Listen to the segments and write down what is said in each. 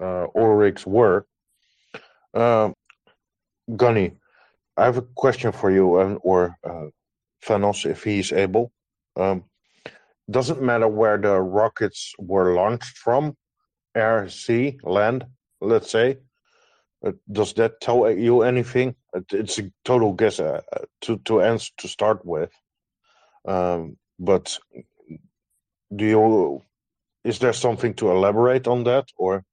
uh, rigs were. Uh, Gunny, I have a question for you, and or uh, Thanos, if he's able. Um, doesn't matter where the rockets were launched from, air, sea, land, let's say. Uh, does that tell you anything? It's a total guess uh, to to answer to start with. Um, but do you is there something to elaborate on that, or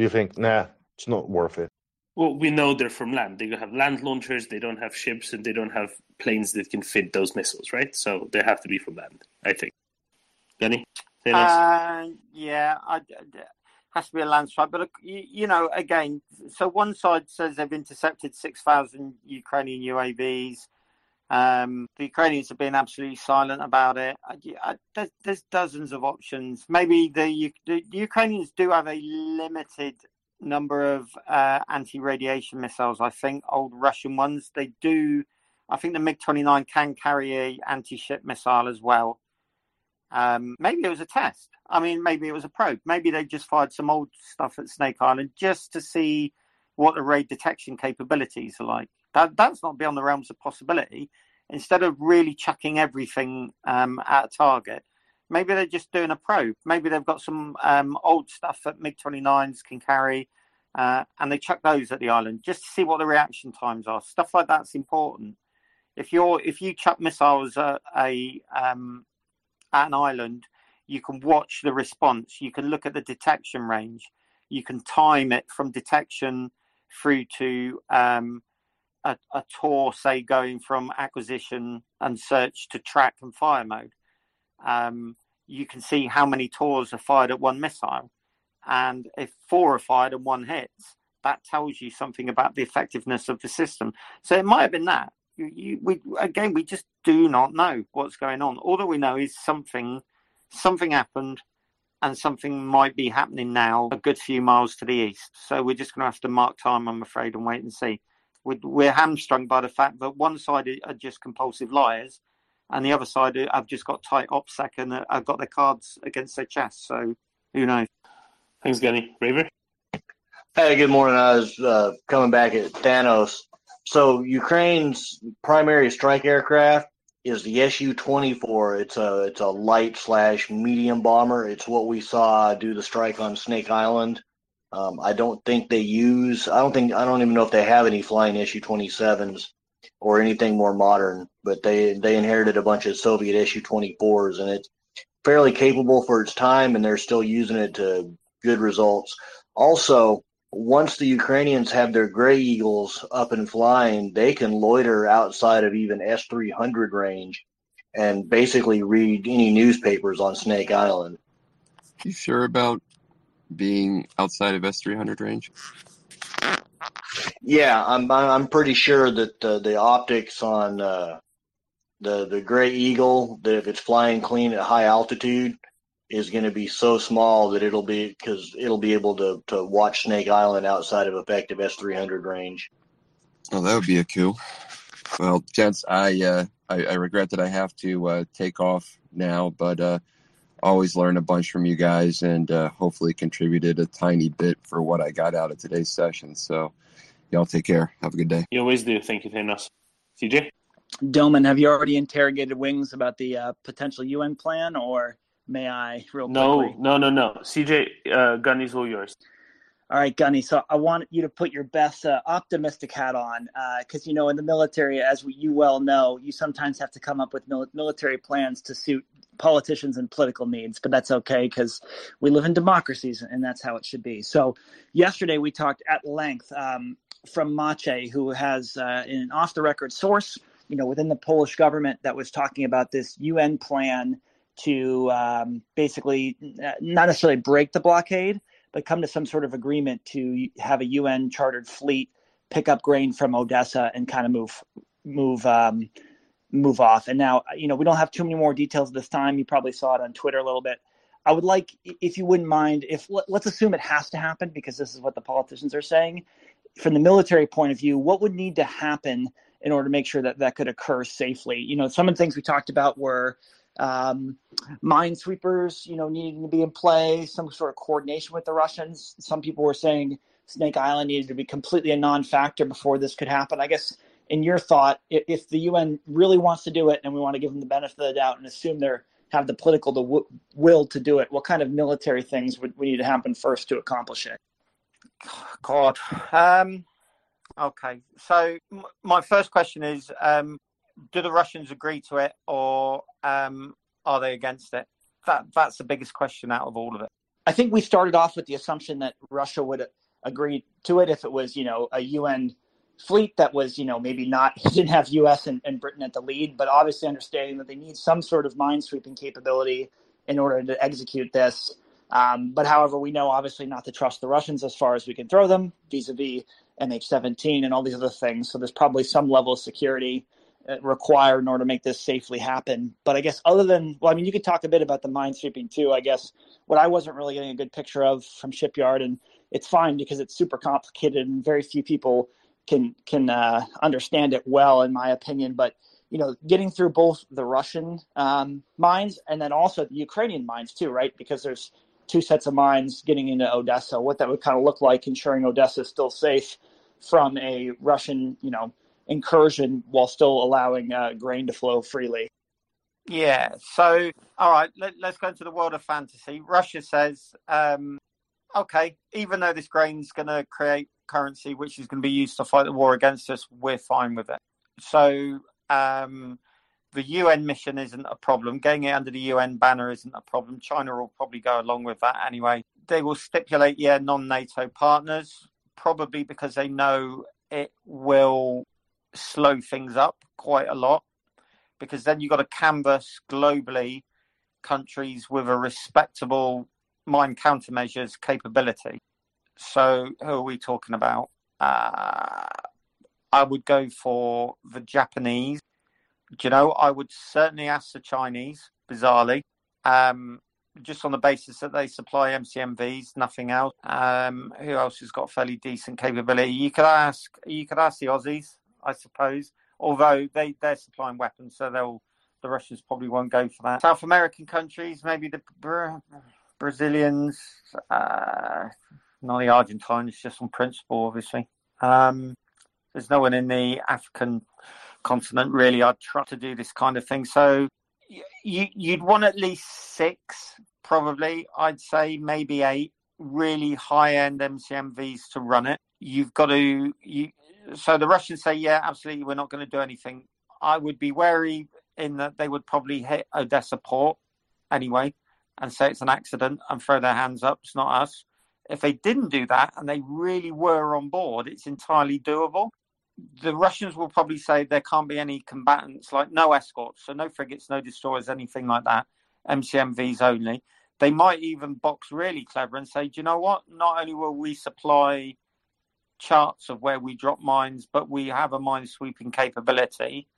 do you think nah, it's not worth it? Well, we know they're from land. They have land launchers. They don't have ships, and they don't have planes that can fit those missiles, right? So they have to be from land. I think. Danny, uh, yeah, I, has to be a land strike. But you, you, know, again, so one side says they've intercepted six thousand Ukrainian UAVs. Um, the Ukrainians have been absolutely silent about it. I, I, there's, there's, dozens of options. Maybe the, the, Ukrainians do have a limited number of uh, anti-radiation missiles. I think old Russian ones. They do. I think the MiG 29 can carry a anti-ship missile as well. Um, maybe it was a test. I mean, maybe it was a probe. Maybe they just fired some old stuff at Snake Island just to see what the raid detection capabilities are like. That that's not beyond the realms of possibility. Instead of really chucking everything um, at a target, maybe they're just doing a probe. Maybe they've got some um, old stuff that MiG 29s can carry, uh, and they chuck those at the island just to see what the reaction times are. Stuff like that's important. If you're if you chuck missiles at a um, at an island, you can watch the response. You can look at the detection range. You can time it from detection through to um, a, a Tor, say, going from acquisition and search to track and fire mode. Um, you can see how many Tors are fired at one missile. And if four are fired and one hits, that tells you something about the effectiveness of the system. So it might have been that. You, you, we again, we just do not know what's going on. All that we know is something, something happened, and something might be happening now, a good few miles to the east. So we're just going to have to mark time, I'm afraid, and wait and see we're hamstrung by the fact that one side are just compulsive liars, and the other side have just got tight OPSEC and have got their cards against their chest. So who knows? Thanks, Gunny. Raver? Hey, good morning. I was uh, coming back at Thanos. So Ukraine's primary strike aircraft is the Su-24. It's a it's a light slash medium bomber. It's what we saw do the strike on Snake Island. Um, I don't think they use. I don't think. I don't even know if they have any flying Su-27s or anything more modern. But they they inherited a bunch of Soviet Su-24s, and it's fairly capable for its time, and they're still using it to good results. Also, once the Ukrainians have their Gray Eagles up and flying, they can loiter outside of even S 300 range and basically read any newspapers on Snake Island. You sure about being outside of S300 range? Yeah, I'm I'm pretty sure that uh, the optics on uh, the the Gray Eagle that if it's flying clean at high altitude is going to be so small that it'll be because it'll be able to to watch Snake Island outside of effective S300 range. Oh, that would be a coup. Well, gents, I uh, I, I regret that I have to uh, take off now, but uh, always learn a bunch from you guys and uh, hopefully contributed a tiny bit for what I got out of today's session. So, y'all take care. Have a good day. You always do. Thank you, Thanos. CJ? Doman, have you already interrogated Wings about the uh, potential UN plan, or may I real no, quickly? No, no, no, no. CJ, uh, Gunny's all yours. All right, Gunny. So I want you to put your best uh, optimistic hat on, because uh, you know in the military, as we, you well know, you sometimes have to come up with mil- military plans to suit politicians and political needs, but that's okay because we live in democracies and that's how it should be. So, yesterday we talked at length um, from Maciej, who has uh, an off the record source, you know, within the Polish government that was talking about this UN plan to um, basically uh, not necessarily break the blockade, but come to some sort of agreement to have a UN chartered fleet pick up grain from Odessa and kind of move move um, move off. And now, you know, we don't have too many more details this time. You probably saw it on Twitter a little bit. I would like, if you wouldn't mind, if let's assume it has to happen because this is what the politicians are saying. From the military point of view, what would need to happen in order to make sure that that could occur safely? You know, some of the things we talked about were um, minesweepers, you know, needing to be in play, some sort of coordination with the Russians. Some people were saying Snake Island needed to be completely a non-factor before this could happen. I guess in your thought, if the UN really wants to do it and we want to give them the benefit of the doubt and assume they're have the political the w- will to do it, what kind of military things would, we need to happen first to accomplish it? God. Um, okay. So m- my first question is, um, do the Russians agree to it or um, are they against it? That that's the biggest question out of all of it. I think we started off with the assumption that Russia would agree to it if it was, you know, a UN fleet that was, you know, maybe not didn't have U.S. And, and, Britain at the lead, but obviously understanding that they need some sort of minesweeping capability in order to execute this. Um, but however, we know obviously not to trust the Russians as far as we can throw them vis-a-vis MH17 and all these other things. So there's probably some level of security uh, required in order to make this safely happen. But I guess other than, well, I mean, you could talk a bit about the mine sweeping too. I guess what I wasn't really getting a good picture of from Shipyard, and it's fine because it's super complicated and very few people can can uh, understand it well, in my opinion. But you know, getting through both the Russian um, mines and then also the Ukrainian mines too, right? Because there's two sets of mines getting into Odessa. What that would kind of look like, ensuring Odessa is still safe from a Russian, you know, incursion while still allowing uh, grain to flow freely. Yeah. So, all right, let, us go into the world of fantasy. Russia says, um, okay, even though this grain's going to create currency which is going to be used to fight the war against us, we're fine with it. So um, the UN mission isn't a problem. Getting it under the UN banner isn't a problem. China will probably go along with that anyway. They will stipulate, yeah, non NATO partners, probably because they know it will slow things up quite a lot. Because then you've got to canvass globally countries with a respectable mine countermeasures capability. So who are we talking about? Uh, I would go for the Japanese. Do you know, I would certainly ask the Chinese, bizarrely, um, just on the basis that they supply MCMVs, nothing else. Um, who else has got fairly decent capability? You could ask, you could ask the Aussies, I suppose. Although they they're supplying weapons, so they'll the Russians probably won't go for that. South American countries, maybe the Brazilians. Uh, not the Argentines, just on principle, obviously. Um, there's no one in the African continent really I'd try to do this kind of thing. So you, you'd want at least six, probably. I'd say maybe eight really high end MCMVs to run it. You've got to you. So the Russians say, yeah, absolutely, we're not going to do anything. I would be wary in that they would probably hit Odessa port anyway and say it's an accident and throw their hands up. It's not us. If they didn't do that and they really were on board, it's entirely doable. The Russians will probably say there can't be any combatants, like no escorts, so no frigates, no destroyers, anything like that. MCMVs only. They might even box really clever and say, do you know what? Not only will we supply charts of where we drop mines, but we have a mine sweeping capability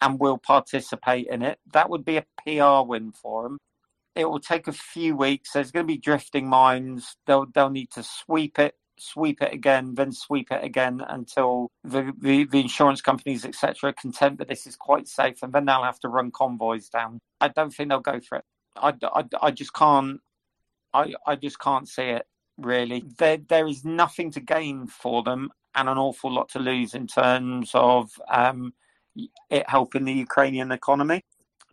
and we'll participate in it. That would be a PR win for them it will take a few weeks. There's going to be drifting mines. They'll they'll need to sweep it, sweep it again, then sweep it again until the the, the insurance companies etc. are content that this is quite safe, and then they'll have to run convoys down. I don't think they'll go for it. I, I, I just can't. I I just can't see it really. There there is nothing to gain for them and an awful lot to lose in terms of um, it helping the Ukrainian economy.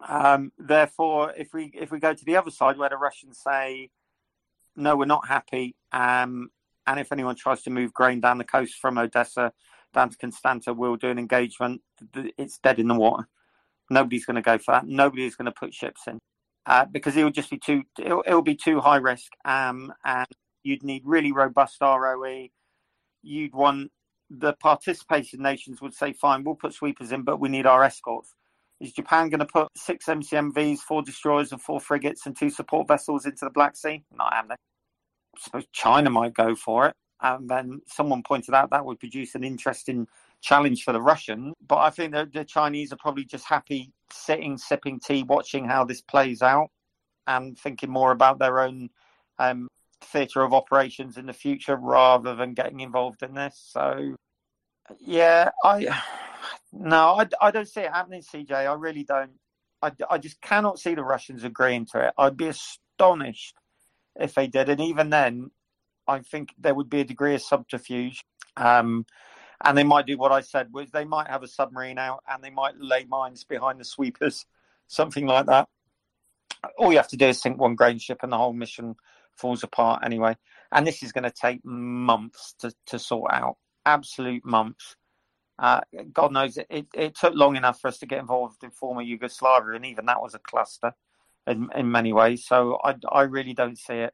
Um, therefore, if we if we go to the other side where the Russians say, "No, we're not happy," um, and if anyone tries to move grain down the coast from Odessa down to Constanta, we'll do an engagement. It's dead in the water. Nobody's going to go for that. Nobody is going to put ships in uh, because it will just be too. It'll, it'll be too high risk, um, and you'd need really robust ROE. You'd want the participation nations would say, "Fine, we'll put sweepers in, but we need our escorts." Is Japan going to put six MCMVs, four destroyers, and four frigates and two support vessels into the Black Sea? Not they? I suppose China might go for it. And then someone pointed out that would produce an interesting challenge for the Russians. But I think that the Chinese are probably just happy sitting, sipping tea, watching how this plays out, and thinking more about their own um, theatre of operations in the future rather than getting involved in this. So, yeah, I no, I, I don't see it happening, CJ. I really don't. I, I just cannot see the Russians agreeing to it. I'd be astonished if they did, and even then, I think there would be a degree of subterfuge. Um, and they might do what I said was they might have a submarine out and they might lay mines behind the sweepers, something like that. All you have to do is sink one grain ship and the whole mission falls apart anyway. And this is going to take months to, to sort out, absolute months. Uh, God knows it, it, it, took long enough for us to get involved in former Yugoslavia, and even that was a cluster in, in many ways. So I, I really don't see it.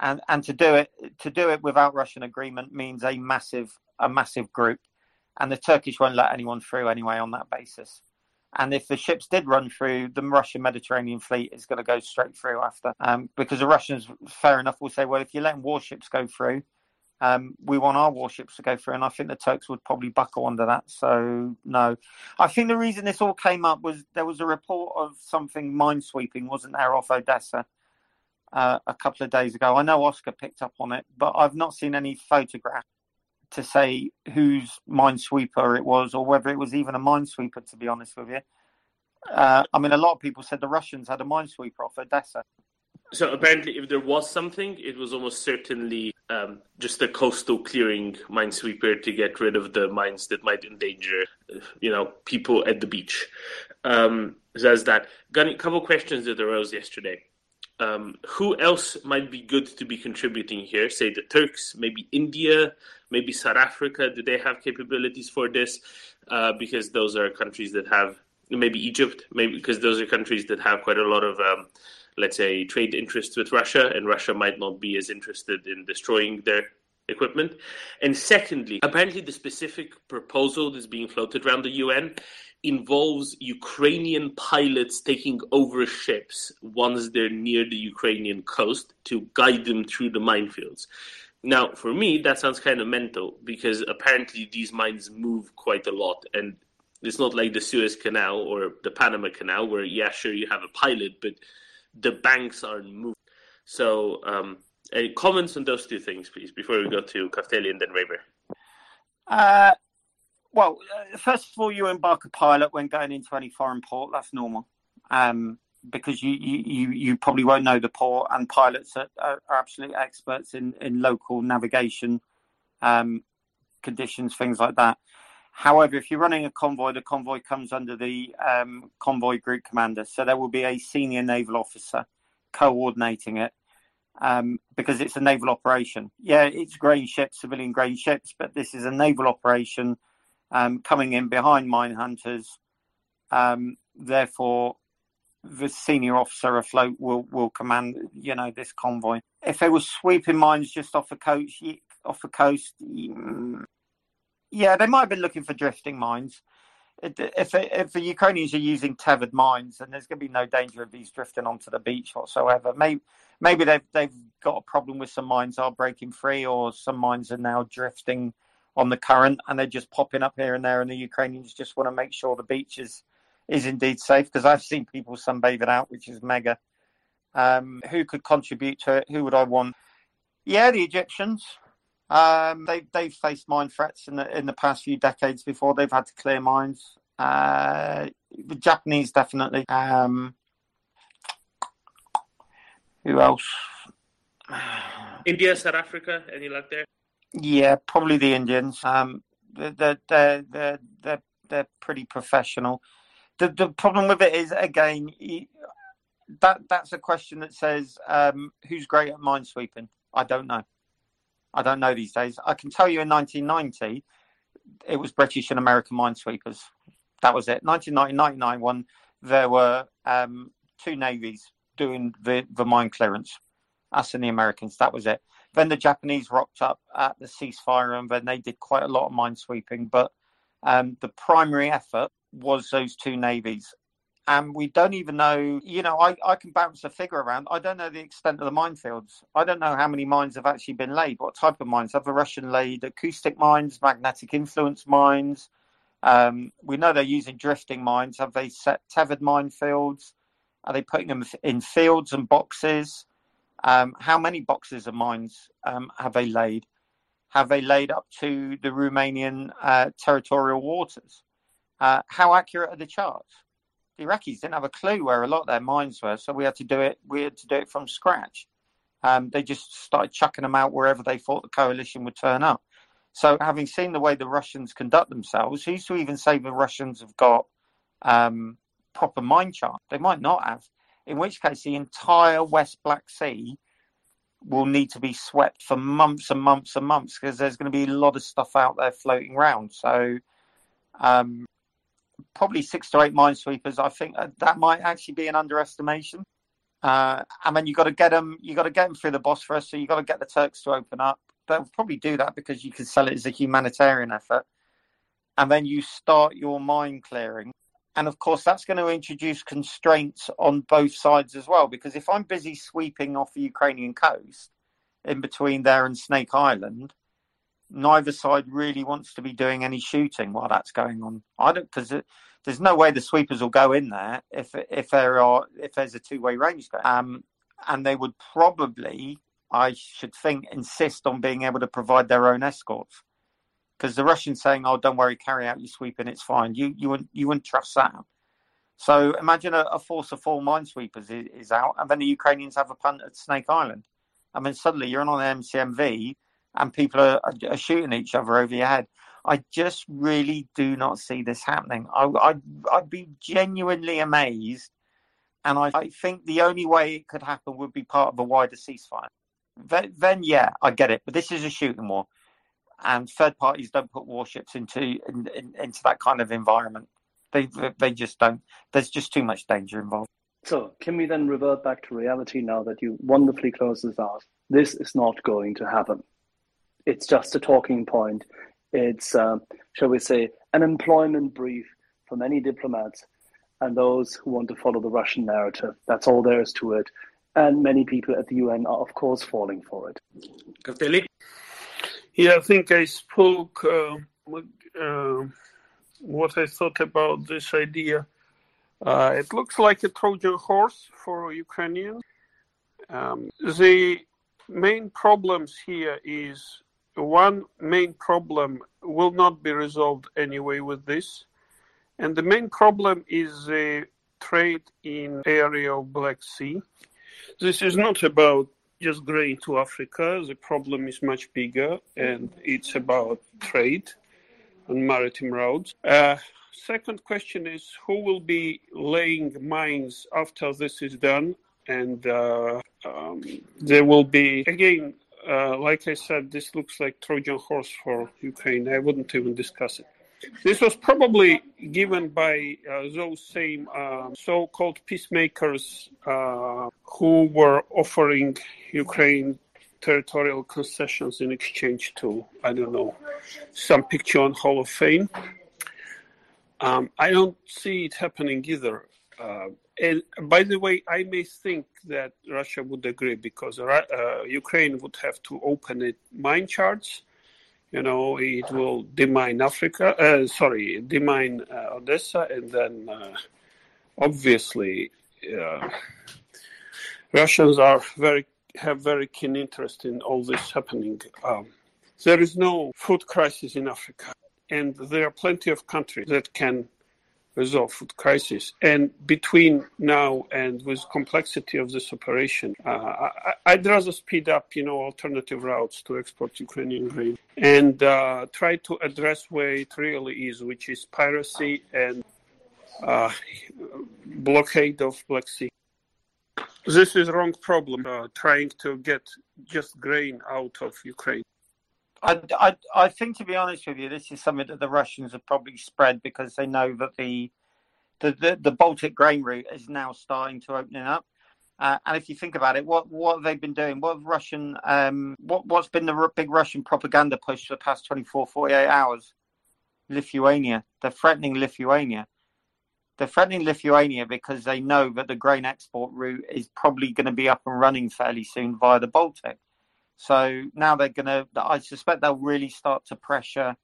And and to do it to do it without Russian agreement means a massive a massive group, and the Turkish won't let anyone through anyway on that basis. And if the ships did run through, the Russian Mediterranean fleet is going to go straight through after, um, because the Russians, fair enough, will say, well, if you're letting warships go through, um, we want our warships to go through, and I think the Turks would probably buckle under that. So no, I think the reason this all came up was there was a report of something minesweeping, wasn't there, off Odessa uh, a couple of days ago. I know Oscar picked up on it, but I've not seen any photograph to say whose minesweeper it was or whether it was even a minesweeper. To be honest with you, uh, I mean, a lot of people said the Russians had a minesweeper off Odessa. So apparently, if there was something, it was almost certainly um, just a coastal clearing minesweeper to get rid of the mines that might endanger, you know, people at the beach. Um, so that's that. Got a couple questions that arose yesterday. Um, who else might be good to be contributing here? Say the Turks, maybe India, maybe South Africa. Do they have capabilities for this? Uh, because those are countries that have maybe Egypt, maybe because those are countries that have quite a lot of um, let's say, trade interests with Russia, and Russia might not be as interested in destroying their equipment. And secondly, apparently the specific proposal that's being floated around the UN involves Ukrainian pilots taking over ships once they're near the Ukrainian coast to guide them through the minefields. Now, for me, that sounds kind of mental because apparently these mines move quite a lot. And it's not like the Suez Canal or the Panama Canal, where, yeah, sure, you have a pilot, but the banks are moved. So, um, any comments on those two things, please, before we go to Castelli and then Raver? Uh, well, uh, first of all, you embark a pilot when going into any foreign port. That's normal. Um, because you, you, you probably won't know the port, and pilots are, are, are absolute experts in, in local navigation um, conditions, things like that. However, if you're running a convoy, the convoy comes under the um, convoy group commander. So there will be a senior naval officer coordinating it um, because it's a naval operation. Yeah, it's grain ships, civilian grain ships, but this is a naval operation um, coming in behind mine hunters. Um, therefore, the senior officer afloat will will command you know this convoy. If they were sweeping mines just off the coast, off the coast, yeah, they might have been looking for drifting mines. If if the Ukrainians are using tethered mines, then there's going to be no danger of these drifting onto the beach whatsoever. Maybe maybe they've they've got a problem with some mines are breaking free, or some mines are now drifting on the current, and they're just popping up here and there, and the Ukrainians just want to make sure the beach is is indeed safe. Because I've seen people sunbathing out, which is mega. Um, who could contribute to it? Who would I want? Yeah, the Egyptians. Um, they they've faced mine threats in the in the past few decades before. They've had to clear mines. Uh, the Japanese definitely. Um, who else? India, South Africa, any luck there? Yeah, probably the Indians. Um, they're they're they're they're, pretty professional. The the problem with it is again that that's a question that says um, who's great at minesweeping. I don't know. I don't know these days. I can tell you in 1990, it was British and American minesweepers. That was it. 1990, when there were um, two navies doing the, the mine clearance, us and the Americans. That was it. Then the Japanese rocked up at the ceasefire and then they did quite a lot of minesweeping. But um, the primary effort was those two navies. And we don't even know you know I, I can bounce a figure around. I don't know the extent of the minefields. I don't know how many mines have actually been laid what type of mines. Have the russian laid acoustic mines magnetic influence mines? Um, we know they're using drifting mines. Have they set tethered minefields? Are they putting them in fields and boxes um, how many boxes of mines um, have they laid have they laid up to the romanian uh, territorial waters uh, how accurate are the charts the Iraqis didn't have a clue where a lot of their mines were, so we had to do it. We had to do it from scratch. Um, they just started chucking them out wherever they thought the coalition would turn up. So, having seen the way the Russians conduct themselves, who's to even say the Russians have got um, proper mine chart? They might not have. In which case, the entire West Black Sea will need to be swept for months and months and months because there's going to be a lot of stuff out there floating around. So, um, probably six to eight minesweepers. I think uh, that might actually be an underestimation. Uh, and then you got to get them. You got to get them through the Bosphorus. So you've got to get the Turks to open up. They'll probably do that because you can sell it as a humanitarian effort. And then you start your mine clearing. And of course, that's going to introduce constraints on both sides as well. Because if I'm busy sweeping off the Ukrainian coast in between there and Snake Island, neither side really wants to be doing any shooting while that's going on. I don't because there's no way the sweepers will go in there if if there are if there's a two way range there. Um, and they would probably, I should think, insist on being able to provide their own escorts. Because the Russians saying, "Oh, don't worry, carry out your sweeping, it's fine." You you wouldn't you wouldn't trust that. So imagine a, a force of four minesweepers is, is out, and then the Ukrainians have a punt at Snake Island. I mean, suddenly you're on an MCMV and people are, are, shooting each other over your head. I just really do not see this happening. I, I'd, I'd be genuinely amazed. And I, I, think the only way it could happen would be part of a wider ceasefire. Then, then, yeah, I get it. But this is a shooting war. And third parties don't put warships into in, in, into that kind of environment. They, they just don't. There's just too much danger involved. So, can we then revert back to reality now that you wonderfully closed this out? This is not going to happen it's just a talking point. It's, uh, shall we say, an employment brief for many diplomats and those who want to follow the Russian narrative. That's all there is to it. And many people at the UN are, of course, falling for it. Yeah, I think I spoke uh, what I thought about this idea. Uh, it looks like a Trojan horse for Ukrainians. Um, the main problems here is one main problem will not be resolved anyway with this. And the main problem is the trade in area of Black Sea. This is not about just grain to Africa. The problem is much bigger, and it's about trade and maritime routes. Uh, second question is who will be laying mines after this is done? And uh, um, there will be, again, uh, like I said, this looks like Trojan horse for Ukraine. I wouldn't even discuss it. This was probably given by uh, those same uh, so-called peacemakers uh, who were offering Ukraine territorial concessions in exchange to, I don't know, some picture on Hall of Fame. Um, I don't see it happening either. Uh, and by the way, I may think that Russia would agree because uh, Ukraine would have to open it mine charts. You know, it will demine Africa. Uh, sorry, demine uh, Odessa, and then uh, obviously uh, Russians are very have very keen interest in all this happening. Um, there is no food crisis in Africa, and there are plenty of countries that can resolve food crisis. And between now and with complexity of this operation, uh, I, would rather speed up, you know, alternative routes to export Ukrainian grain and uh, try to address where it really is, which is piracy and uh, blockade of Black Sea. This is wrong problem, uh, trying to get just grain out of Ukraine. I, I, I think, to be honest with you, this is something that the Russians have probably spread because they know that the the, the, the Baltic grain route is now starting to open up. Uh, and if you think about it, what what have they been doing? What Russian um, what what's been the big Russian propaganda push for the past 24, 48 hours? Lithuania. They're threatening Lithuania. They're threatening Lithuania because they know that the grain export route is probably going to be up and running fairly soon via the Baltic. So now they're going to, I suspect they'll really start to pressure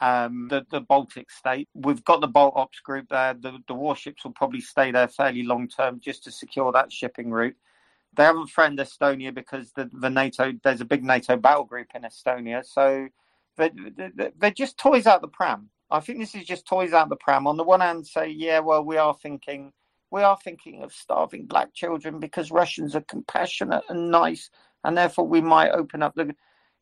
um, the, the Baltic state. We've got the Baltops group there. The, the warships will probably stay there fairly long term just to secure that shipping route. They haven't threatened Estonia because the, the NATO, there's a big NATO battle group in Estonia. So they're, they're just toys out the pram. I think this is just toys out the pram. On the one hand, say, yeah, well, we are thinking, we are thinking of starving black children because Russians are compassionate and nice, and therefore we might open up the.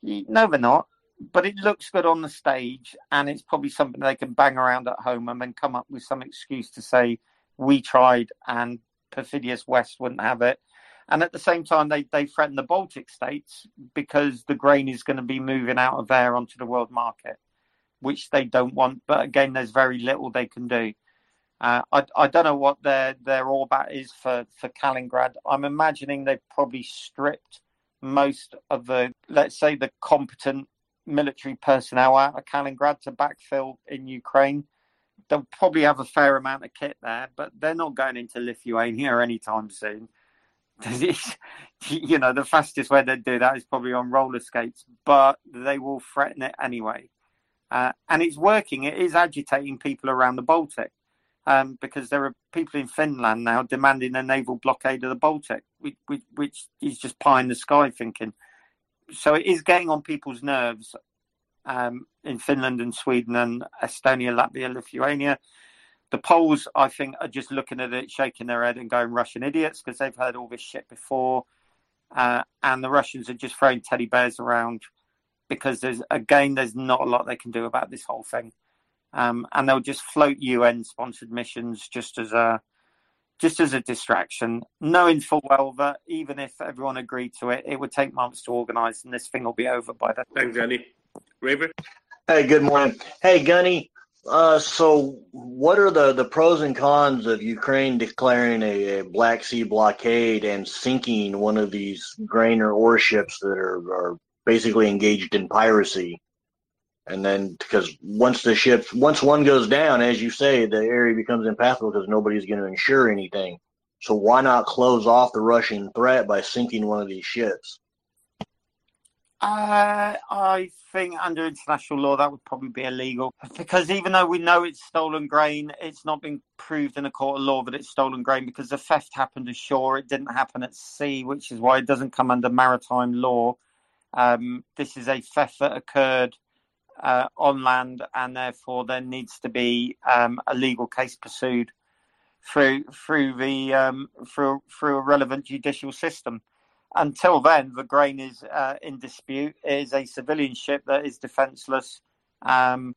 No, they're not. But it looks good on the stage, and it's probably something they can bang around at home and then come up with some excuse to say we tried and perfidious West wouldn't have it. And at the same time, they, they threaten the Baltic states because the grain is going to be moving out of there onto the world market which they don't want. But again, there's very little they can do. Uh, I, I don't know what their their ORBAT is for, for Kaliningrad. I'm imagining they've probably stripped most of the, let's say, the competent military personnel out of Kaliningrad to backfill in Ukraine. They'll probably have a fair amount of kit there, but they're not going into Lithuania anytime soon. you know, the fastest way they'd do that is probably on roller skates, but they will threaten it anyway. Uh, and it's working. It is agitating people around the Baltic um, because there are people in Finland now demanding a naval blockade of the Baltic, which, which, is just pie in the sky thinking. So it is getting on people's nerves um, in Finland and Sweden and Estonia, Latvia, Lithuania. The Poles, I think, are just looking at it, shaking their head and going Russian idiots because they've heard all this shit before. Uh, and the Russians are just throwing teddy bears around because there's again there's not a lot they can do about this whole thing, um, and they'll just float UN sponsored missions just as a just as a distraction, knowing full well that even if everyone agreed to it, it would take months to organise, and this thing will be over by then. Thanks, Gunny. Raver. Hey, good morning. Hey, Gunny. Uh, so, what are the, the pros and cons of Ukraine declaring a, a, Black Sea blockade and sinking one of these grain or ore ships that are, are basically engaged in piracy. And then because once the ship, once one goes down, as you say, the area becomes impassable because nobody's going to insure anything. So why not close off the Russian threat by sinking one of these ships? Uh, I think under international law that would probably be illegal because even though we know it's stolen grain, it's not been proved in a court of law that it's stolen grain because the theft happened ashore. It didn't happen at sea, which is why it doesn't come under maritime law. Um, this is a theft that occurred uh, on land, and therefore there needs to be um, a legal case pursued through through the um, through through a relevant judicial system. Until then, the grain is uh, in dispute. It is a civilian ship that is defenceless, um,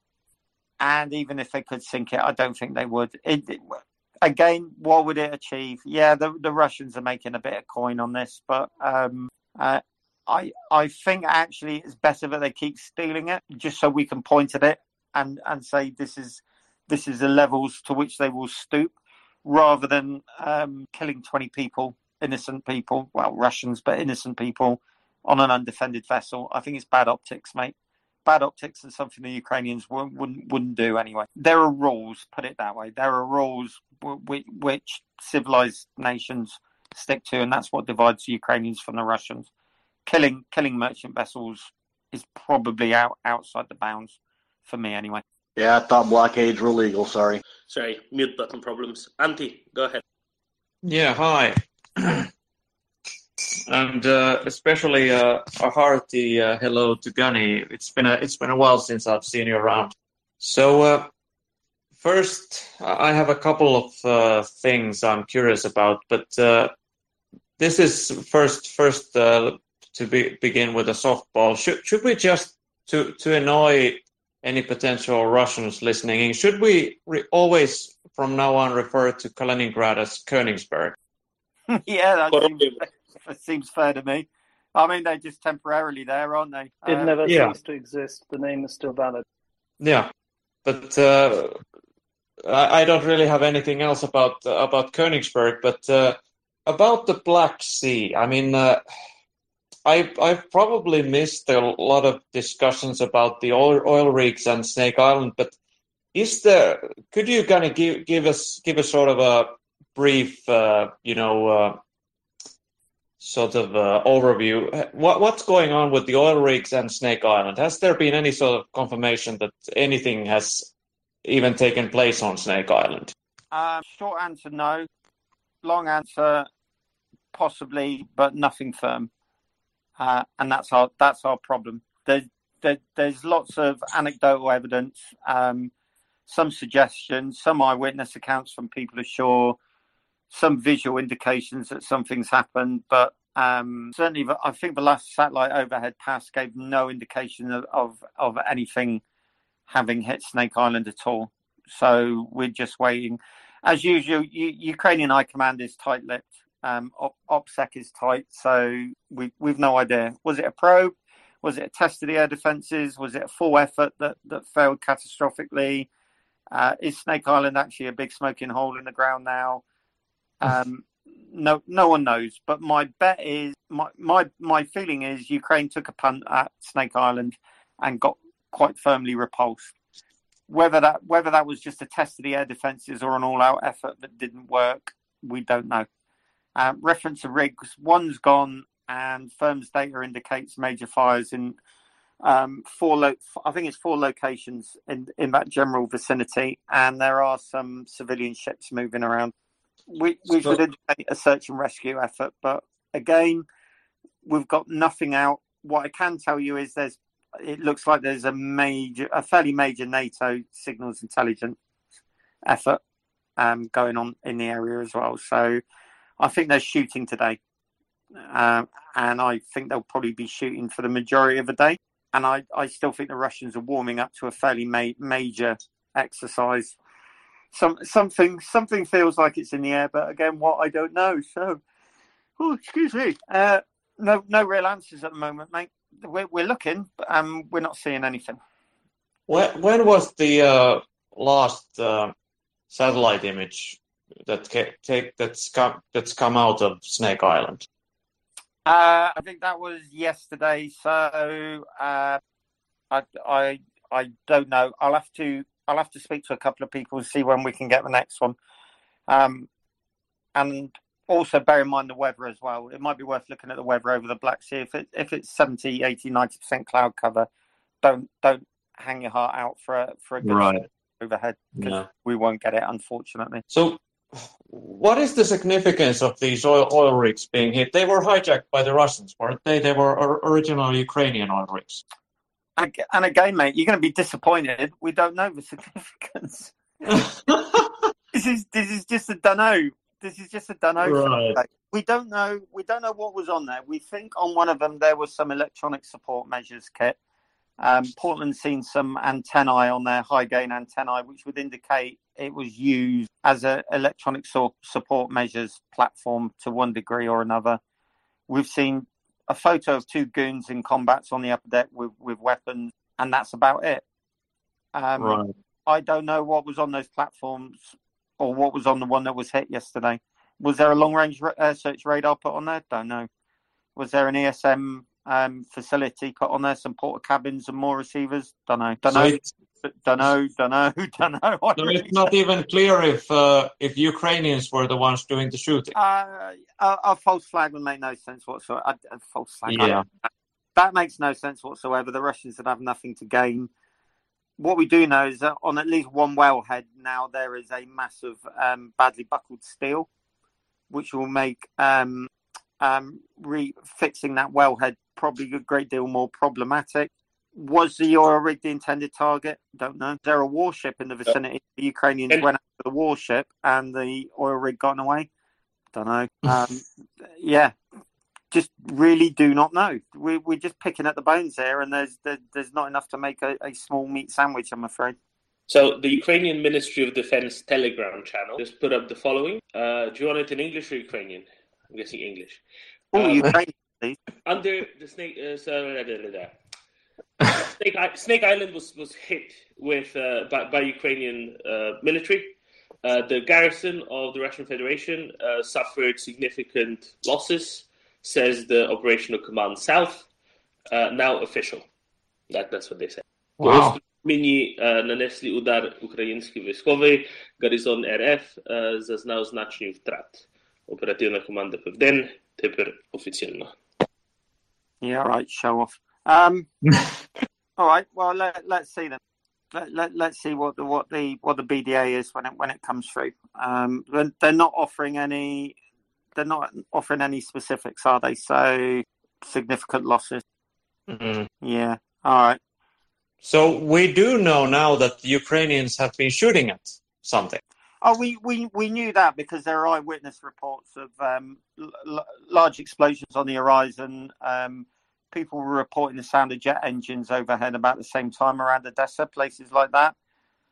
and even if they could sink it, I don't think they would. It, it, again, what would it achieve? Yeah, the the Russians are making a bit of coin on this, but um, uh, I I think actually it's better that they keep stealing it, just so we can point at it and and say this is this is the levels to which they will stoop, rather than um, killing twenty people, innocent people, well Russians, but innocent people on an undefended vessel. I think it's bad optics, mate. Bad optics is something the Ukrainians wouldn't, wouldn't, wouldn't do anyway. There are rules, put it that way. There are rules which, which civilized nations stick to, and that's what divides the Ukrainians from the Russians killing killing merchant vessels is probably out outside the bounds for me anyway. Yeah, I thought blockades were legal. Sorry. Sorry, mute button problems. Antti, go ahead. Yeah, hi. and uh, especially uh, a hearty uh, hello to Gunny. It's been a it's been a while since I've seen you around. So uh, first, I have a couple of uh, things I'm curious about, but uh, this is first first to be, begin with a softball. Should should we just to to annoy any potential Russians listening should we re- always from now on refer to Kaliningrad as Königsberg? yeah, that seems, that seems, fair to me. I mean, they're just temporarily there, aren't they? It uh, never yeah. ceased to exist. The name is still valid. Yeah, but uh, I, I, don't really have anything else about uh, about Königsberg. But uh, about the Black Sea, I mean uh, I I've probably missed a lot of discussions about the oil, oil rigs and Snake Island, but is there? Could you kind of give give us give us sort of a brief, uh, you know, uh, sort of uh, overview? What what's going on with the oil rigs and Snake Island? Has there been any sort of confirmation that anything has even taken place on Snake Island? Um, short answer, no. Long answer, possibly, but nothing firm uh, and that's our that's our problem. There's there, there's lots of anecdotal evidence. Um, some suggestions, some eyewitness accounts from people ashore, some visual indications that something's happened, but um, certainly, I think the last satellite overhead pass gave no indication of, of, of anything having hit Snake Island at all. So we're just waiting. As usual, U- Ukrainian High Command is tight-lipped. Um, Op- OPSEC is tight, so we we've no idea. Was it a probe? Was it a test of the air defences? Was it a full effort that that failed catastrophically? Uh, is Snake Island actually a big smoking hole in the ground now? Um, no, no one knows. But my bet is my my my feeling is Ukraine took a punt at Snake Island and got quite firmly repulsed. Whether that whether that was just a test of the air defences or an all-out effort that didn't work, we don't know. Um, reference to rigs, one's gone, and FIRMS data indicates major fires in um, four. Lo- I think it's four locations in in that general vicinity, and there are some civilian ships moving around we we so, indicate a search and rescue effort, but again, we've got nothing out. What I can tell you is there's it looks like there's a major, a fairly major NATO signals intelligence effort um, going on in the area as well. So I think they're shooting today, um, and I think they'll probably be shooting for the majority of the day. And I, I still think the Russians are warming up to a fairly ma- major exercise some something something feels like it's in the air, but again, what I don't know. So, oh, excuse me. Uh, no, no real answers at the moment, mate. We're, we're looking, but um, we're not seeing anything. When when was the uh, last uh, satellite image that take that's come that's come out of Snake Island? Uh, I think that was yesterday. So uh, I I I don't know. I'll have to I'll have to speak to a couple of people and see when we can get the next one. Um, and also bear in mind the weather as well. It might be worth looking at the weather over the Black Sea. If it if it's 70, 80, 90% cloud cover, don't don't hang your heart out for a for a good right. overhead because we won't get it unfortunately. So what is the significance of these oil, oil rigs being hit? They were hijacked by the Russians, weren't they? They were original Ukrainian oil rigs. And again, mate, you're going to be disappointed. We don't know the significance. this is this is just a dunno. This is just a dunno. Right. We don't know. We don't know what was on there. We think on one of them there was some electronic support measures kit. Um, Portland's seen some antennae on their high gain antennae, which would indicate it was used as an electronic so- support measures platform to one degree or another. We've seen a photo of two goons in combats on the upper deck with, with weapons, and that's about it. Um, right. I don't know what was on those platforms or what was on the one that was hit yesterday. Was there a long range uh, search radar put on there? Don't know. Was there an ESM um, facility put on there? Some porter Portakabins and more receivers? Don't know. Don't so know don't know, don't know, don't know. So it's not even clear if uh, if Ukrainians were the ones doing the shooting. Uh, a, a, false flag would make no sense whatsoever. A, a false flag. Yeah. That makes no sense whatsoever. The Russians would have nothing to gain. What we do know is that on at least one wellhead now there is a massive um, badly buckled steel, which will make um, um, re- fixing that wellhead probably a great deal more problematic. Was the oil rig the intended target? Don't know. Is there a warship in the vicinity? The Ukrainians went after the warship and the oil rig got away. Don't know. Um, yeah, just really do not know. We, we're just picking at the bones here, and there's there, there's not enough to make a, a small meat sandwich. I'm afraid. So the Ukrainian Ministry of Defense Telegram channel just put up the following. Uh, do you want it in English or Ukrainian? I'm guessing English. Oh, um, Ukrainian, please. Under the snake, uh, so, Snake, Snake, Island was, was hit with uh, by, by, Ukrainian uh, military. Uh, the garrison of the Russian Federation uh, suffered significant losses, says the Operational Command South, uh, now official. That, that's what they say. Wow. Міні нанесли удар український військовий, гарнізон РФ зазнав значних втрат. Оперативна команда Півден тепер офіційно. yeah, right, show off. Um, all right. Well, let, let's see then. Let, let, let's see what the what the what the BDA is when it when it comes through. Um, they're not offering any. They're not offering any specifics, are they? So significant losses. Mm-hmm. Yeah. All right. So we do know now that the Ukrainians have been shooting at something. Oh, we, we, we knew that because there are eyewitness reports of um, l- large explosions on the horizon. Um, people were reporting the sound of jet engines overhead about the same time around Odessa, places like that.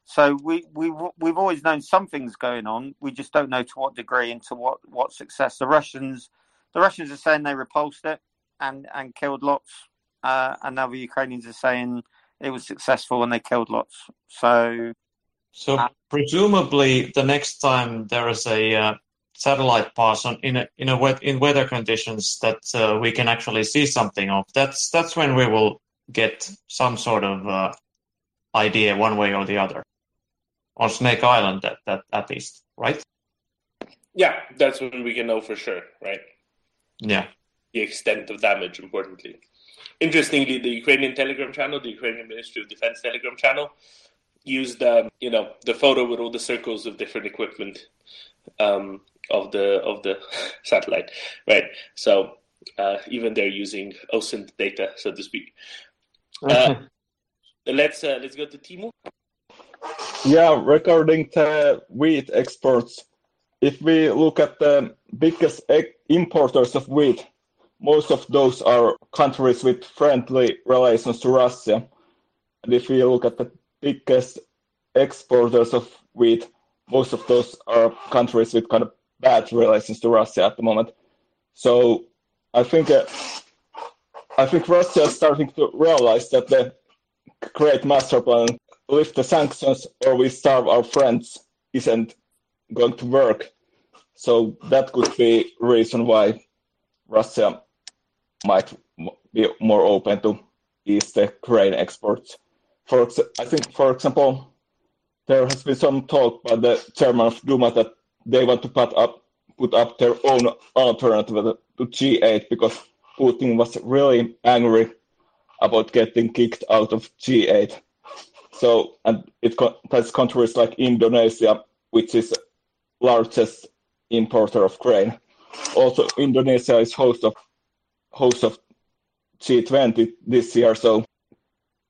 So we we we've always known something's going on. We just don't know to what degree and to what what success. The Russians, the Russians are saying they repulsed it and and killed lots, uh, and now the Ukrainians are saying it was successful and they killed lots. So, so uh, presumably the next time there is a uh, satellite pass on in a, in a wet, in weather conditions that uh, we can actually see something of, that's that's when we will get some sort of uh, idea one way or the other on Snake Island at, at, at least, right? Yeah, that's when we can know for sure, right? Yeah. The extent of damage, importantly. Interestingly, the Ukrainian Telegram channel, the Ukrainian Ministry of Defense Telegram channel, used um, you know the photo with all the circles of different equipment um, of the of the satellite, right? So uh, even they're using OSINT data, so to speak. Uh, let's uh, let's go to Timo. Yeah, regarding the wheat exports, if we look at the biggest importers of wheat, most of those are countries with friendly relations to Russia. And if we look at the biggest exporters of wheat, most of those are countries with kind of bad relations to Russia at the moment. So I think uh, I think Russia is starting to realize that the great master plan lift the sanctions or we starve our friends isn't going to work. So that could be reason why Russia might be more open to ease the grain exports. For I think, for example, there has been some talk by the chairman of Duma that they want to put up put up their own alternative to G8 because Putin was really angry about getting kicked out of G8. So, and it has countries like Indonesia, which is largest importer of grain. Also, Indonesia is host of host of G20 this year, so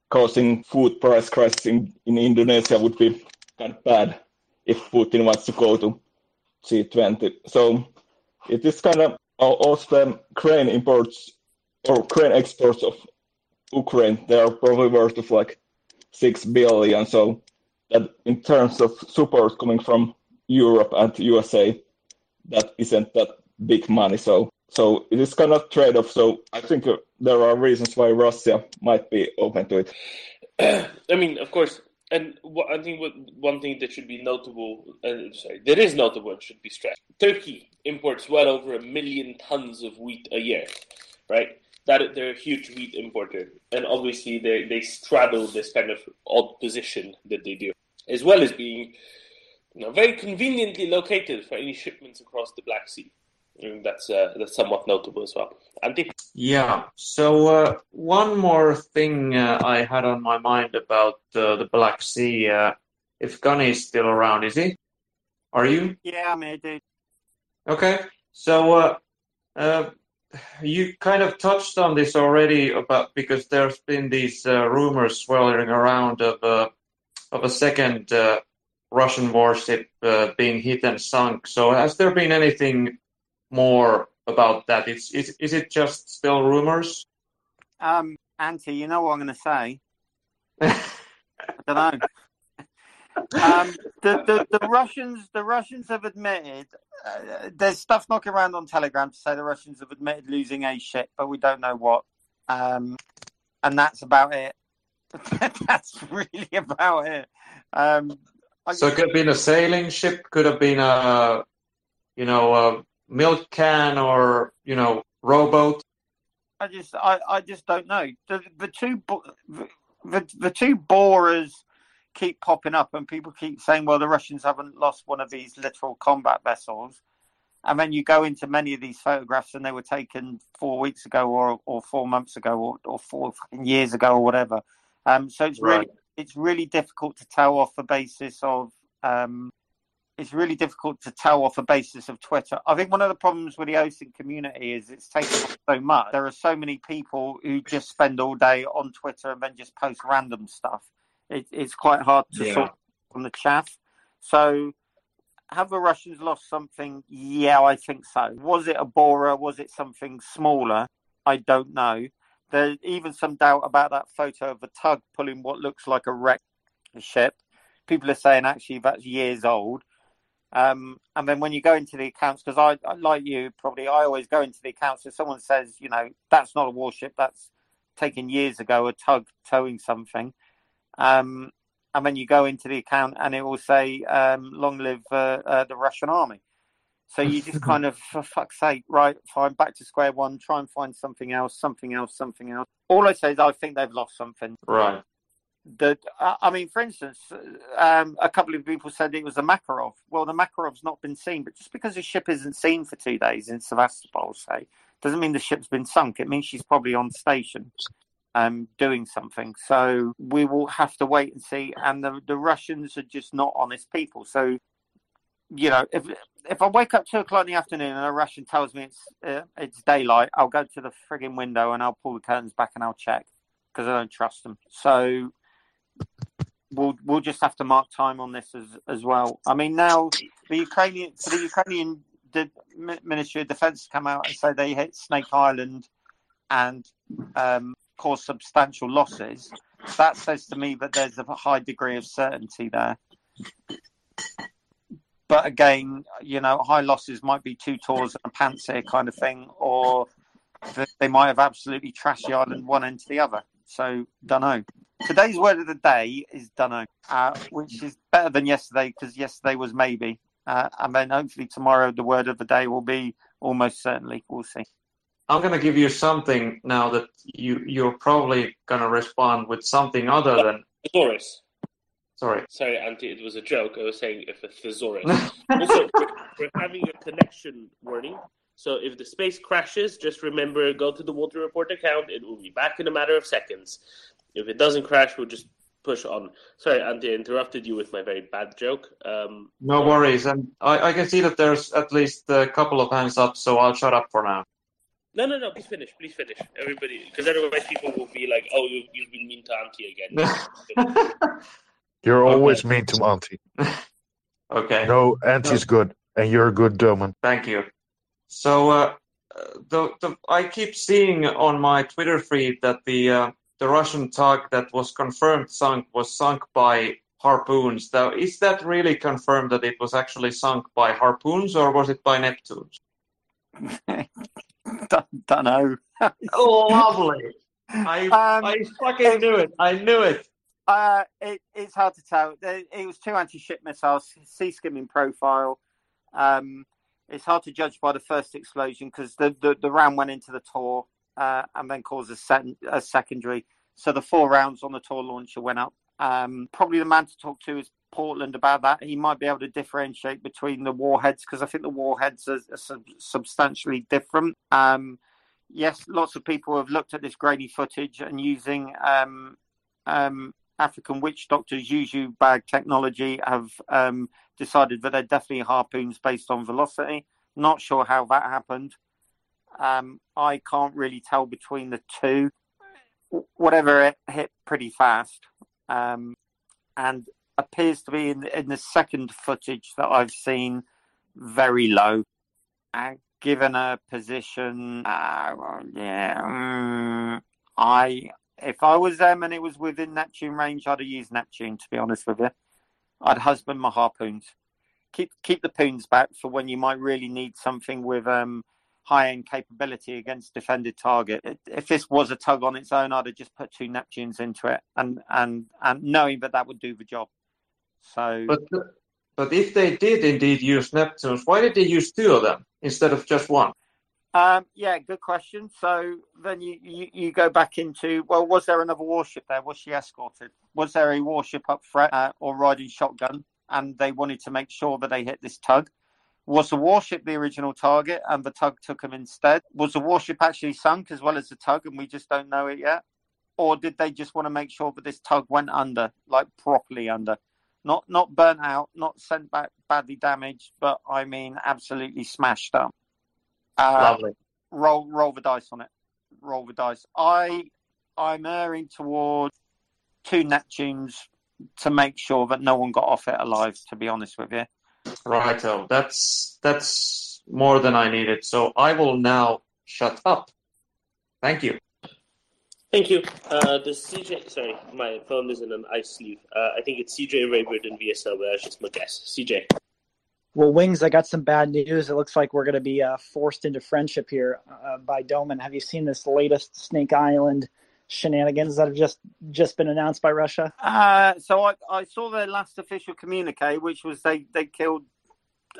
causing food price crisis in, in Indonesia would be kind of bad if Putin wants to go to G20. So it is kind of also grain imports or grain exports of Ukraine. They are probably worth of like six billion. So that in terms of support coming from Europe and USA, that isn't that big money. So so it is kind of trade off. So I think there are reasons why Russia might be open to it. I mean, of course, and I think what, one thing that should be notable, uh, sorry, that is notable and should be stressed. Turkey imports well over a million tons of wheat a year, right? that they're a huge wheat importer, and obviously they they straddle this kind of odd position that they do, as well as being very conveniently located for any shipments across the Black Sea. And that's uh, that's somewhat notable as well. Antti? Yeah. So uh, one more thing uh, I had on my mind about uh, the Black Sea. Uh, if Gunny is still around, is he? Are you? Yeah, I'm here, dude. Okay. So uh, you kind of touched on this already about because there's been these uh, rumors swirling around of uh, of a second uh, Russian warship uh, being hit and sunk. So has there been anything more about that? Is is, is it just still rumors? Um, Antti, you know what I'm going to say. I don't know. Um, the, the, the Russians the Russians have admitted uh, there's stuff knocking around on Telegram to say the Russians have admitted losing a ship, but we don't know what. Um, and that's about it. that's really about it. Um, so it could have been a sailing ship, could have been a, you know, a milk can or you know, rowboat. I just, I, I just don't know. The, the two, the, the two Boras keep popping up, and people keep saying, "Well, the Russians haven't lost one of these littoral combat vessels." And then you go into many of these photographs, and they were taken four weeks ago, or or four months ago, or, or four years ago, or whatever. Um, so it's really it's really difficult to tell off the basis of um, it's really difficult to tell off a basis of Twitter. I think one of the problems with the OSINT community is it's taken so much. There are so many people who just spend all day on Twitter and then just post random stuff. It, it's quite hard to Yeah. sort from the chaff. So, have the Russians lost something? Yeah, I think so. Was it a Bora? Was it something smaller? I don't know. There's even some doubt about that photo of the tug pulling what looks like a wrecked ship. People are saying actually that's years old. Um, and then when you go into the accounts, because I, I like you probably, I always go into the accounts. If someone says, you know, that's not a warship, that's taken years ago, a tug towing something. Um, and then you go into the account and it will say, um, long live uh, uh, the Russian army. So you just kind of, for fuck's sake, right, fine, back to square one, try and find something else, something else, something else. All I say is I think they've lost something. Right. The, uh, I mean, for instance, um, a couple of people said it was a Makarov. Well, the Makarov's not been seen, but just because a ship isn't seen for two days in Sevastopol, say, doesn't mean the ship's been sunk. It means she's probably on station um, doing something. So we will have to wait and see. And the, the Russians are just not honest people. So, you know, if if I wake up two o'clock in the afternoon and a Russian tells me it's uh, it's daylight, I'll go to the frigging window and I'll pull the curtains back and I'll check because I don't trust them. So we'll we'll just have to mark time on this as as well. I mean, now the Ukrainian the Ukrainian the Ministry of Defence come out and say they hit Snake Island and um, caused substantial losses. That says to me that there's a high degree of certainty there. But again, you know, high losses might be two Tors and a pantsir kind of thing, or they might have absolutely trashed the island one end to the other. So, don't know. Today's word of the day is dunno, uh, which is better than yesterday because yesterday was maybe. Uh, and then hopefully tomorrow the word of the day will be almost certainly. We'll see. I'm gonna give you something now that you you're probably gonna respond with something other than Thesaurus. sorry. Sorry, Antti, it was a joke. I was saying if a thesaurus. also, we're, we're having a connection warning. So if the space crashes, just remember go to the water report account. It will be back in a matter of seconds. If it doesn't crash, we'll just push on. Sorry, Antti, I interrupted you with my very bad joke. Um, No worries, and I, I can see that there's at least a couple of hands up, so I'll shut up for now. no, no, no. Please finish. Please finish. Everybody, because otherwise people will be like, "Oh, you, you've been mean to Antti again." You're Okay. always mean to Antti. Okay. No, Antti's good, and you're a good doman. Thank you. So uh, the, the I keep seeing on my Twitter feed that the uh, the Russian tug that was confirmed sunk was sunk by harpoons. Now, is that really confirmed that it was actually sunk by harpoons or was it by Neptunes? know. Oh, lovely! I Um, I fucking knew it. I knew it. Uh, it, it's hard to tell. It was two anti-ship missiles, sea skimming profile. Um, it's hard to judge by the first explosion because the, the, the round went into the Tor uh, and then caused a, a secondary. So the four rounds on the Tor launcher went up. Um, probably the man to talk to is Portland about that. He might be able to differentiate between the warheads because I think the warheads are, are sub- substantially different. Um, yes, lots of people have looked at this grainy footage and using um, um, African witch doctors Juju bag technology have um, decided that they're definitely harpoons based on velocity. Not sure how that happened. Um, I can't really tell between the two. Whatever it hit pretty fast, um, and appears to be in, in the second footage that I've seen very low. Uh, given a position, uh, well, yeah, mm, I if I was them and it was within Neptune range, I'd have used Neptune. To be honest with you, I'd husband my harpoons. Keep keep the poons back for when you might really need something with um, high end capability against defended target. If- this was a tug on its own, I'd have just put two Neptunes into it, and and and knowing that that would do the job. So But but if they did indeed use Neptunes, why did they use two of them instead of just one? Um, yeah, good question. So then you, you, you go back into well, was there another warship there? Was she escorted? Was there a warship up front uh, or riding shotgun? And they wanted to make sure that they hit this tug. Was the warship the original target and the tug took them instead? Was the warship actually sunk as well as the tug and we just don't know it yet? Or did they just want to make sure that this tug went under, like properly under? not not burnt out, not sent back badly damaged, but I mean absolutely smashed up. Uh, Lovely. Roll roll the dice on it. Roll the dice. I I'm erring towards two Neptunes to make sure that no one got off it alive. To be honest with you. Righto. That's that's more than I needed. So I will now shut up. Thank you. Thank you. Uh, the CJ, sorry, my phone is in an ice sleeve. Uh, I think it's CJ Rayburn and VSL, but that's just my guess. CJ. Well, Wings, I got some bad news. It looks like we're going to be uh, forced into friendship here uh, by Doman. Have you seen this latest Snake Island shenanigans that have just just been announced by Russia? Uh, so I, I saw their last official communique, which was they, they killed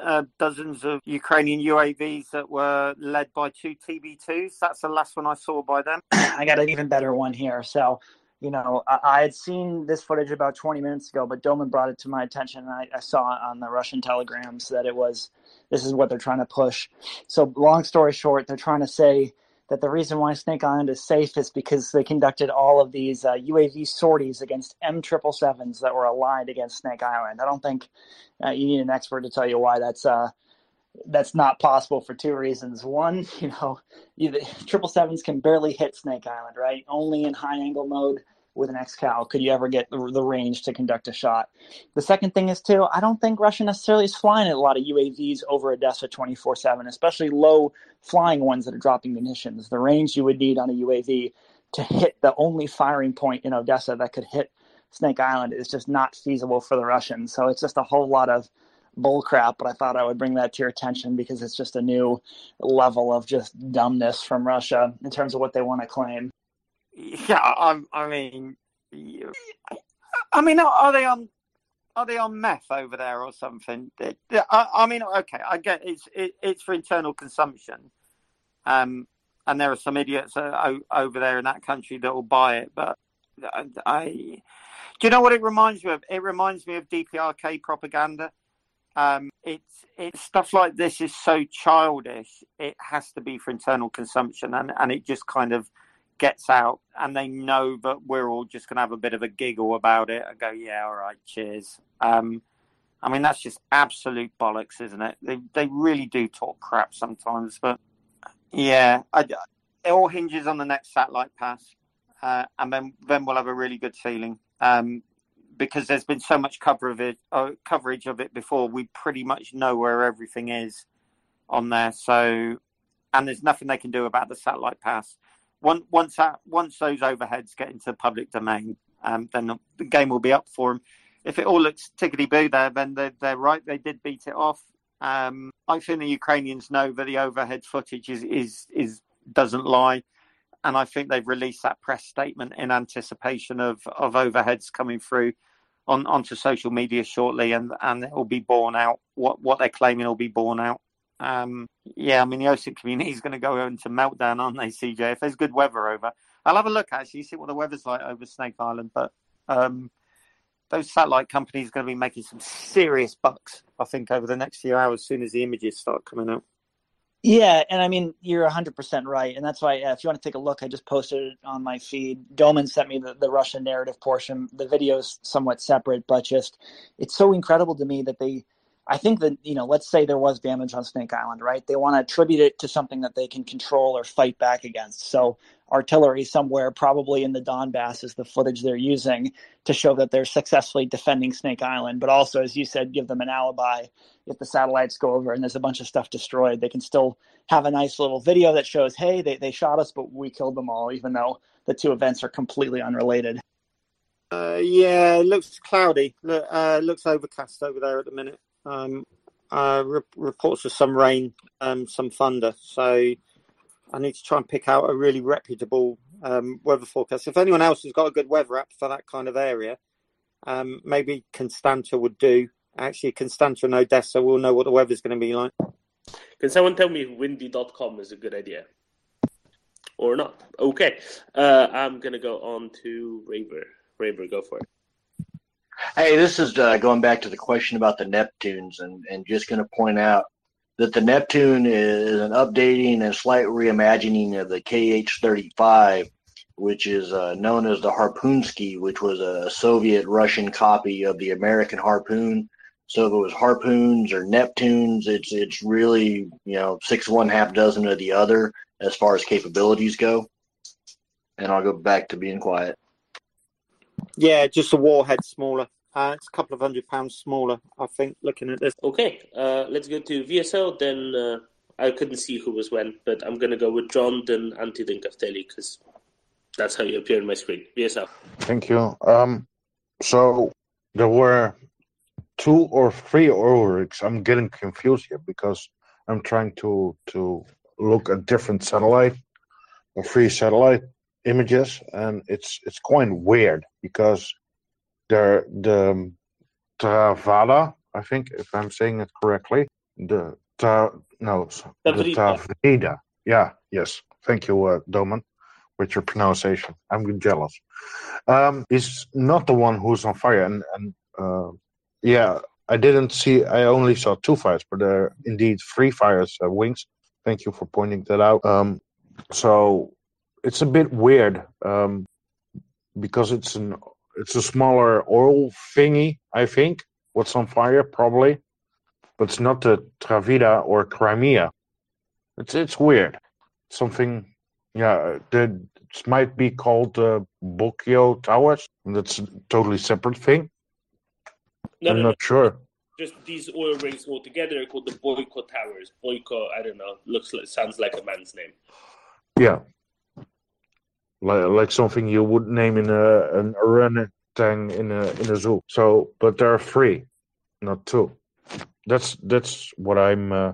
uh, dozens of Ukrainian UAVs that were led by two TB2s. That's the last one I saw by them. I got an even better one here. So, you know, I, I, had seen this footage about 20 minutes ago, but Doman brought it to my attention. And I, I saw it on the Russian telegrams that it was this is what they're trying to push. So, long story short, they're trying to say that the reason why Snake Island is safe is because they conducted all of these uh, UAV sorties against M777s that were aligned against Snake Island. I don't think uh, you need an expert to tell you why that's uh, that's not possible for two reasons. One, you know, triple sevens can barely hit Snake Island, right? Only in high angle mode with an XCal could you ever get the, the, range to conduct a shot. The second thing is too, I don't think Russia necessarily is flying a lot of UAVs over Odessa 24/7, especially low flying ones that are dropping munitions. The range you would need on a UAV to hit the only firing point in Odessa that could hit Snake Island is just not feasible for the Russians. So it's just a whole lot of bullcrap. But I thought I would bring that to your attention because it's just a new level of just dumbness from Russia in terms of what they want to claim. Yeah, I, I mean, I mean, are they on? Are they on meth over there or something? I, I mean, okay, I get it's it, it's for internal consumption, um, and there are some idiots uh, over there in that country that will buy it. But I, I, do you know what it reminds me of? It reminds me of DPRK propaganda. Um, it's it's stuff like this is so childish. It has to be for internal consumption, and and it just kind of gets out and they know that we're all just going to have a bit of a giggle about it and go, yeah, all right, cheers. Um, I mean, that's just absolute bollocks, isn't it? They, they really do talk crap sometimes, but yeah, I, it all hinges on the next satellite pass. Uh, and then, then we'll have a really good feeling. Um, because there's been so much cover of it, uh, coverage of it before, we pretty much know where everything is on there. So, and there's nothing they can do about the satellite pass once once that once those overheads get into the public domain, um, then the game will be up for them. If it all looks tickety boo there, then they're, they're right. They did beat it off. Um, I think the Ukrainians know that the overhead footage is, is is doesn't lie, and I think they've released that press statement in anticipation of, of overheads coming through on onto social media shortly, and and it will be borne out. What what they're claiming will be borne out. Um, yeah, I mean, the OSINT community is going to go into meltdown, aren't they, CJ? If there's good weather over, I'll have a look actually, see what the weather's like over Snake Island. But um, those satellite companies are going to be making some serious bucks, I think, over the next few hours, as soon as the images start coming out. Yeah, and I mean, you're 100% right. And that's why, uh, if you want to take a look, I just posted it on my feed. Doman sent me the, the Russian narrative portion. The video is somewhat separate, but just it's so incredible to me that they I think that, you know, let's say there was damage on Snake Island, right? They want to attribute it to something that they can control or fight back against. So artillery somewhere, probably in the Donbass, is the footage they're using to show that they're successfully defending Snake Island. But also, as you said, give them an alibi. If the satellites go over and there's a bunch of stuff destroyed, they can still have a nice little video that shows, hey, they, they shot us, but we killed them all, even though the two events are completely unrelated. Uh, yeah, it looks cloudy. Look, uh, looks overcast over there at the minute um, uh, re- reports of some rain, um, some thunder. So I need to try and pick out a really reputable um, weather forecast. If anyone else has got a good weather app for that kind of area, um, maybe Constanta would do. Actually, Constanta and Odessa will know what the weather's going to be like. Can someone tell me if windy.com is a good idea? Or not? Okay. Uh, I'm going to go on to Raver. Raver, go for it. Hey, this is uh, going back to the question about the Neptunes, and, and just going to point out that the Neptune is an updating and slight reimagining of the KH 35, which is uh, known as the Harpoonsky, which was a Soviet Russian copy of the American Harpoon. So if it was harpoons or Neptunes, it's it's really you know six one, half dozen of the other as far as capabilities go. And I'll go back to being quiet. Yeah, just a warhead smaller. Uh, it's a couple of hundred pounds smaller, I think. Looking at this. Okay, uh, let's go to VSL. Then uh, I couldn't see who was when, but I'm going to go with John, then Antti, then Kafteli, because that's how you appear on my screen. VSL. Thank you. Um, so there were two or three oil rigs. I'm getting confused here because I'm trying to to look at different satellite or free satellite images, and it's it's quite weird because there the Travada, I think, if I'm saying it correctly, the ta, no the Tavrida. Yeah, yes. Thank you, uh, Doman, with your pronunciation. I'm jealous. Um, is not the one who's on fire, and and uh, yeah, I didn't see. I only saw two fires, but there are indeed three fires. Uh, wings. Thank you for pointing that out. Um, so it's a bit weird um, because it's an it's a smaller oil thingy. I think what's on fire probably, but it's not the Travida or Crimea. It's it's weird. Something, yeah. The, it might be called uh, Boyko Towers. That's a totally separate thing. No, I'm no, not no. sure. Just these oil rigs all together are called the Boyko Towers. Boyko, I don't know, looks like, sounds like a man's name. Yeah. Like, like something you would name in a an orangutan in a in a zoo. So, but there are three, not two. That's that's what I'm uh,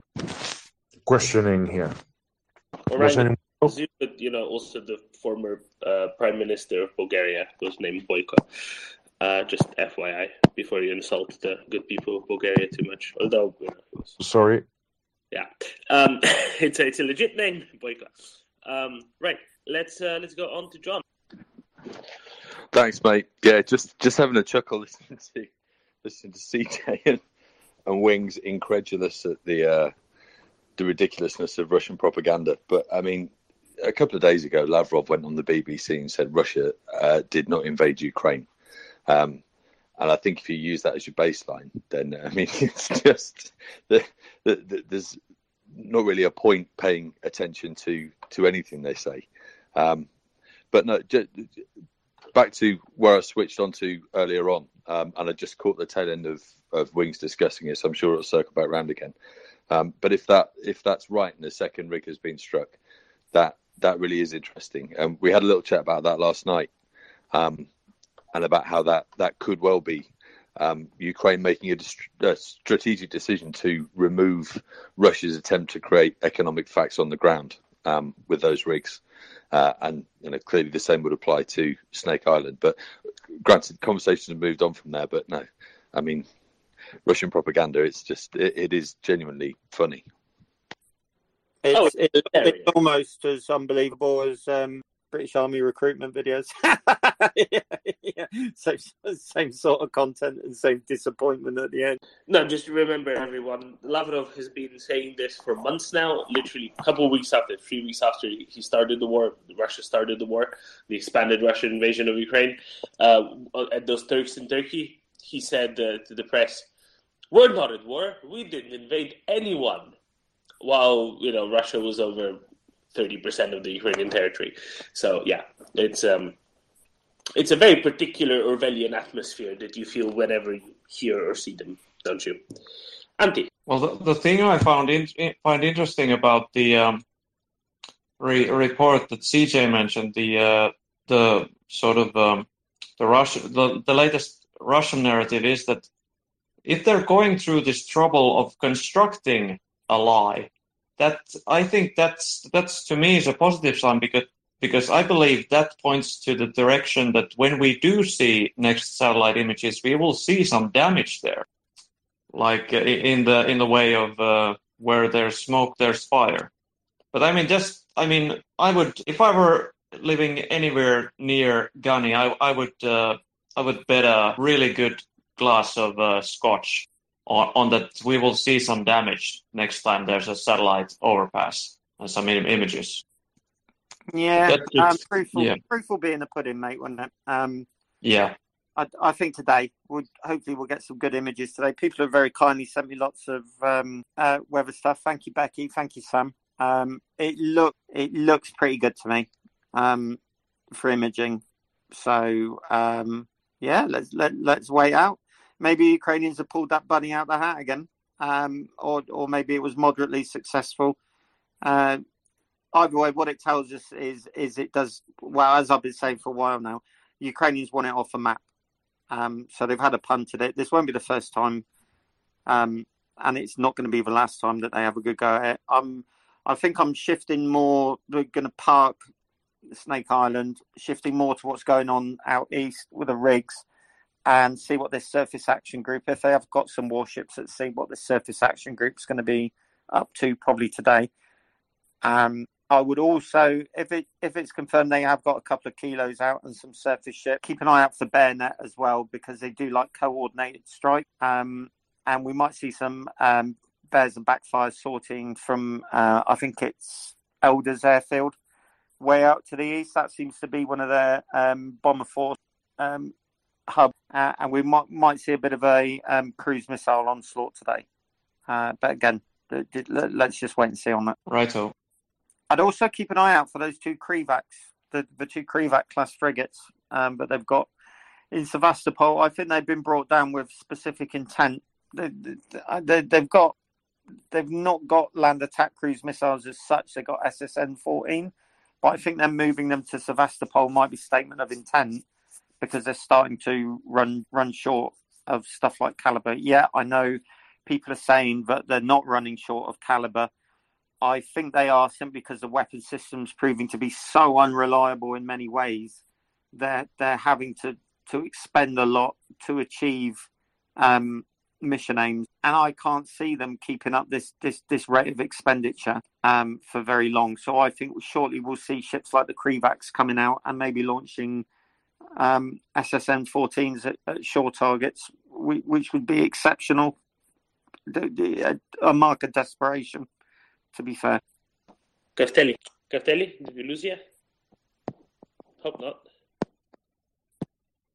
questioning here. Was Orangutan anyone but you know, also the former uh, prime minister of Bulgaria was named Boyko. Uh, just FYI, before you insult the good people of Bulgaria too much. Although, you know, was- sorry? yeah, um, it's a, it's a legit name, Boyko. Um, right, let's uh, let's go on to John. Thanks, mate. Yeah, just just having a chuckle listening to listening to CJ and, and Wings incredulous at the uh, the ridiculousness of Russian propaganda. But I mean, a couple of days ago, Lavrov went on the BBC and said Russia uh, did not invade Ukraine. Um, and I think if you use that as your baseline, then I mean, it's just the, the, the, there's not really a point paying attention to to anything they say. Um, but no, ju- back to where I switched on to earlier on, um, and I just caught the tail end of, of Wings discussing it, so I'm sure it'll circle back round again. Um, but if that if that's right, and the second rig has been struck, that that really is interesting. And we had a little chat about that last night, um, and about how that that could well be um, Ukraine making a, a strategic decision to remove Russia's attempt to create economic facts on the ground um, with those rigs. Uh, and you know, clearly the same would apply to Snake Island. But granted, conversations have moved on from there. But no, I mean, Russian propaganda. It's just it, it is genuinely funny. It's, Oh, it's, it's almost as unbelievable as um, British Army recruitment videos. yeah, yeah. Same, same sort of content and same disappointment at the end. No, just remember, everyone. Lavrov has been saying this for months now. Literally, a couple weeks after, three weeks after he started the war, Russia started the war, the expanded Russian invasion of Ukraine. Uh, at those Turks in Turkey, he said uh, to the press, "We're not at war. We didn't invade anyone." While you know Russia was over thirty percent of the Ukrainian territory. So yeah, it's um, it's a very particular Orwellian atmosphere that you feel whenever you hear or see them, don't you? Antti. Well, the, the thing I found in, find interesting about the um, re- report that CJ mentioned, the uh, the sort of um, the Russian the, the latest Russian narrative is that if they're going through this trouble of constructing a lie, that I think that's that's to me is a positive sign because because I believe that points to the direction that when we do see next satellite images, we will see some damage there like uh, in the in the way of uh, where there's smoke, there's fire. But I mean, just I mean, I would if I were living anywhere near Gunny, I I would uh, I would bet a really good glass of uh, scotch on, on that we will see some damage next time there's a satellite overpass and some im- images. Yeah, um, proof will, yeah. proof will be in the pudding, mate, wouldn't it? Um, Yeah. I, I think today would hopefully we'll get some good images today. People have very kindly sent me lots of um, uh, weather stuff. Thank you, Becky. Thank you, Sam. Um, it look it looks pretty good to me um, for imaging. So um, yeah, let's let let's wait out. Maybe Ukrainians have pulled that bunny out the hat again, um, or or maybe it was moderately successful. Uh, either way, what it tells us is is it does well. As I've been saying for a while now, Ukrainians want it off the map. Um, so they've had a punt at it. This won't be the first time, um, and it's not going to be the last time that they have a good go at it. I'm, I think I'm shifting more. We're going to park Snake Island, shifting more to what's going on out east with the rigs, and see what this surface action group, if they have got some warships, let's see what the surface action group's going to be up to probably today. Um, I would also, if it if it's confirmed they have got a couple of kilos out and some surface ship, keep an eye out for Bayonet as well because they do like coordinated strike. Um, and we might see some um, bears and backfires sorting from, uh, I think it's Engels Airfield, way out to the east. That seems to be one of their um, bomber force um, hub, uh, and we might might see a bit of a um, cruise missile onslaught today. Uh, but again, let's just wait and see on that. Righto. I'd also keep an eye out for those two Krivaks, the, the two Krivak class frigates um, that they've got in Sevastopol. I think they've been brought down with specific intent. They, they, they've got, they've not got land attack cruise missiles as such. They've got SSN 14, but I think them moving them to Sevastopol might be statement of intent because they're starting to run run short of stuff like Kalibr. Yeah, I know people are saying that they're not running short of Kalibr. I think they are simply because the weapon system's proving to be so unreliable in many ways. They're they're having to to expend a lot to achieve um, mission aims, and I can't see them keeping up this this this rate of expenditure um, for very long. So I think shortly we'll see ships like the Krivaks coming out and maybe launching um, SSN 14s at, at shore targets, which, would be exceptional. A, mark of desperation, to be fair. Castelli. Castelli, did we lose you? Hope not.